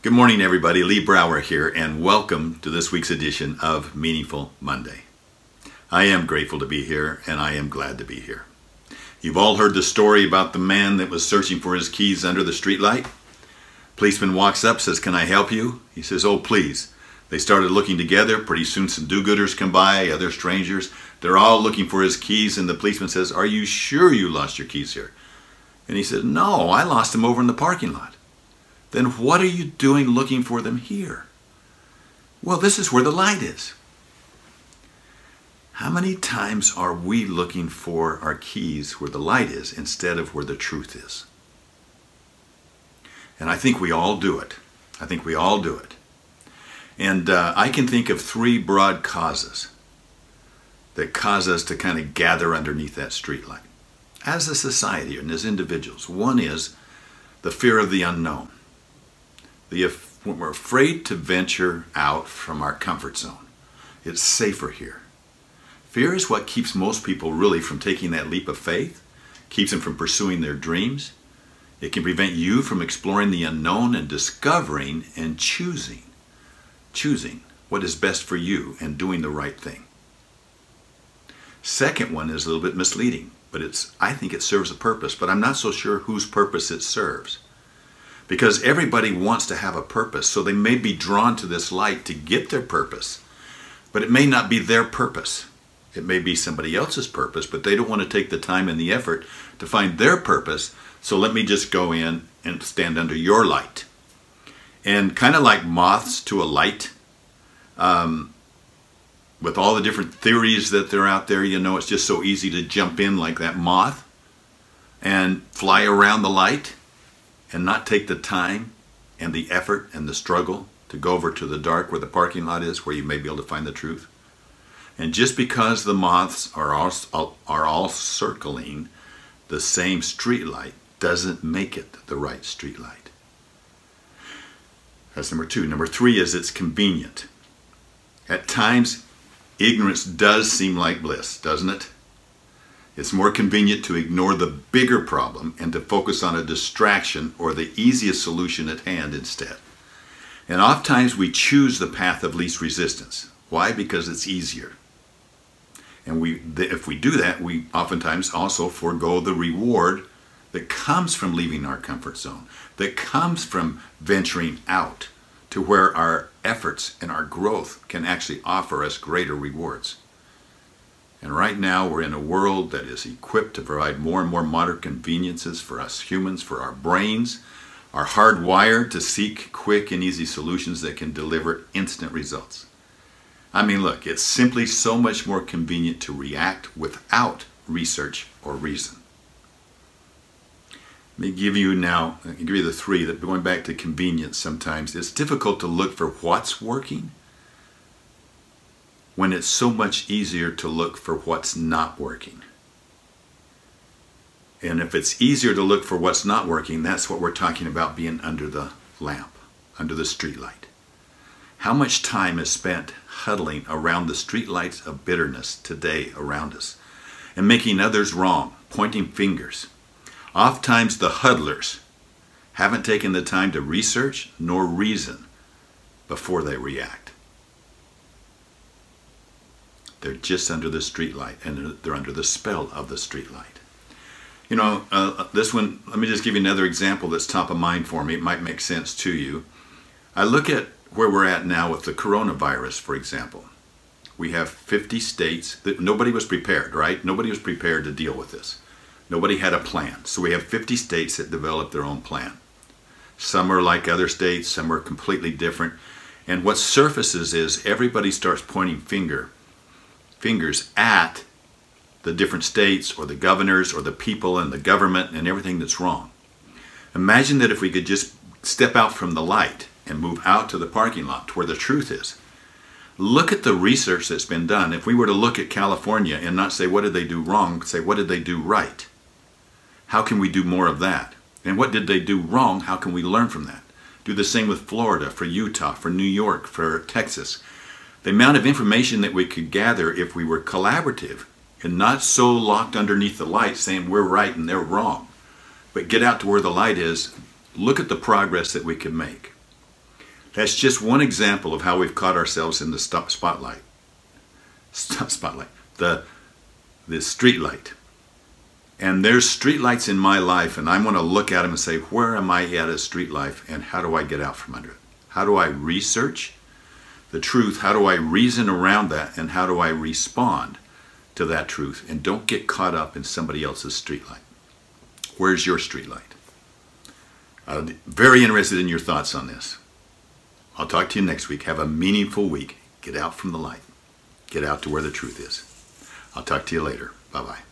Good morning, everybody. Lee Brower here, and welcome to this week's edition of Meaningful Monday. I am grateful to be here, and I am glad to be here. You've all heard the story about the man that was searching for his keys under the streetlight. Policeman walks up, says, Can I help you? He says, Oh, please. They started looking together. Pretty soon, some do gooders come by, other strangers. They're all looking for his keys, and the policeman says, Are you sure you lost your keys here? And he said, No, I lost them over in the parking lot then what are you doing looking for them here? Well, this is where the light is. How many times are we looking for our keys where the light is instead of where the truth is? And I think we all do it. I think we all do it. And uh, I can think of three broad causes that cause us to kind of gather underneath that streetlight as a society and as individuals. One is the fear of the unknown the, when we're afraid to venture out from our comfort zone. It's safer here. Fear is what keeps most people really from taking that leap of faith, keeps them from pursuing their dreams. It can prevent you from exploring the unknown and discovering and choosing, choosing what is best for you and doing the right thing. Second one is a little bit misleading, but it's I think it serves a purpose, but I'm not so sure whose purpose it serves because everybody wants to have a purpose. So they may be drawn to this light to get their purpose, but it may not be their purpose. It may be somebody else's purpose, but they don't want to take the time and the effort to find their purpose. So let me just go in and stand under your light. And kind of like moths to a light, um, with all the different theories that they're out there, you know, it's just so easy to jump in like that moth and fly around the light and not take the time and the effort and the struggle to go over to the dark where the parking lot is, where you may be able to find the truth. And just because the moths are all, are all circling the same street light doesn't make it the right street light. That's number two. Number three is it's convenient. At times, ignorance does seem like bliss, doesn't it? It's more convenient to ignore the bigger problem and to focus on a distraction or the easiest solution at hand instead. And oftentimes we choose the path of least resistance. Why? Because it's easier. And we, if we do that, we oftentimes also forego the reward that comes from leaving our comfort zone, that comes from venturing out to where our efforts and our growth can actually offer us greater rewards. And right now, we're in a world that is equipped to provide more and more modern conveniences for us humans, for our brains, are hardwired to seek quick and easy solutions that can deliver instant results. I mean, look, it's simply so much more convenient to react without research or reason. Let me give you now, give you the three that going back to convenience sometimes, it's difficult to look for what's working when it's so much easier to look for what's not working. And if it's easier to look for what's not working, that's what we're talking about being under the lamp, under the streetlight. How much time is spent huddling around the streetlights of bitterness today around us and making others wrong, pointing fingers? Oftentimes, the huddlers haven't taken the time to research nor reason before they react. They're just under the streetlight, and they're under the spell of the streetlight. You know, uh, this one, let me just give you another example that's top of mind for me. It might make sense to you. I look at where we're at now with the coronavirus, for example. We have 50 states that nobody was prepared, right? Nobody was prepared to deal with this. Nobody had a plan. So we have 50 states that developed their own plan. Some are like other states, some are completely different. And what surfaces is everybody starts pointing finger fingers at the different states or the governors or the people and the government and everything that's wrong. Imagine that if we could just step out from the light and move out to the parking lot to where the truth is. Look at the research that's been done. If we were to look at California and not say, what did they do wrong, say, what did they do right? How can we do more of that? And what did they do wrong? How can we learn from that? Do the same with Florida, for Utah, for New York, for Texas the amount of information that we could gather if we were collaborative and not so locked underneath the light saying we're right and they're wrong, but get out to where the light is, look at the progress that we can make. That's just one example of how we've caught ourselves in the spotlight. Stop spotlight. The the street light. And there's street lights in my life, and I want to look at them and say, where am I at a street life, and how do I get out from under it? How do I research the truth? How do I reason around that, and how do I respond to that truth? And don't get caught up in somebody else's street light. Where's your street light? I'm very interested in your thoughts on this. I'll talk to you next week. Have a meaningful week. Get out from the light. Get out to where the truth is. I'll talk to you later. Bye bye.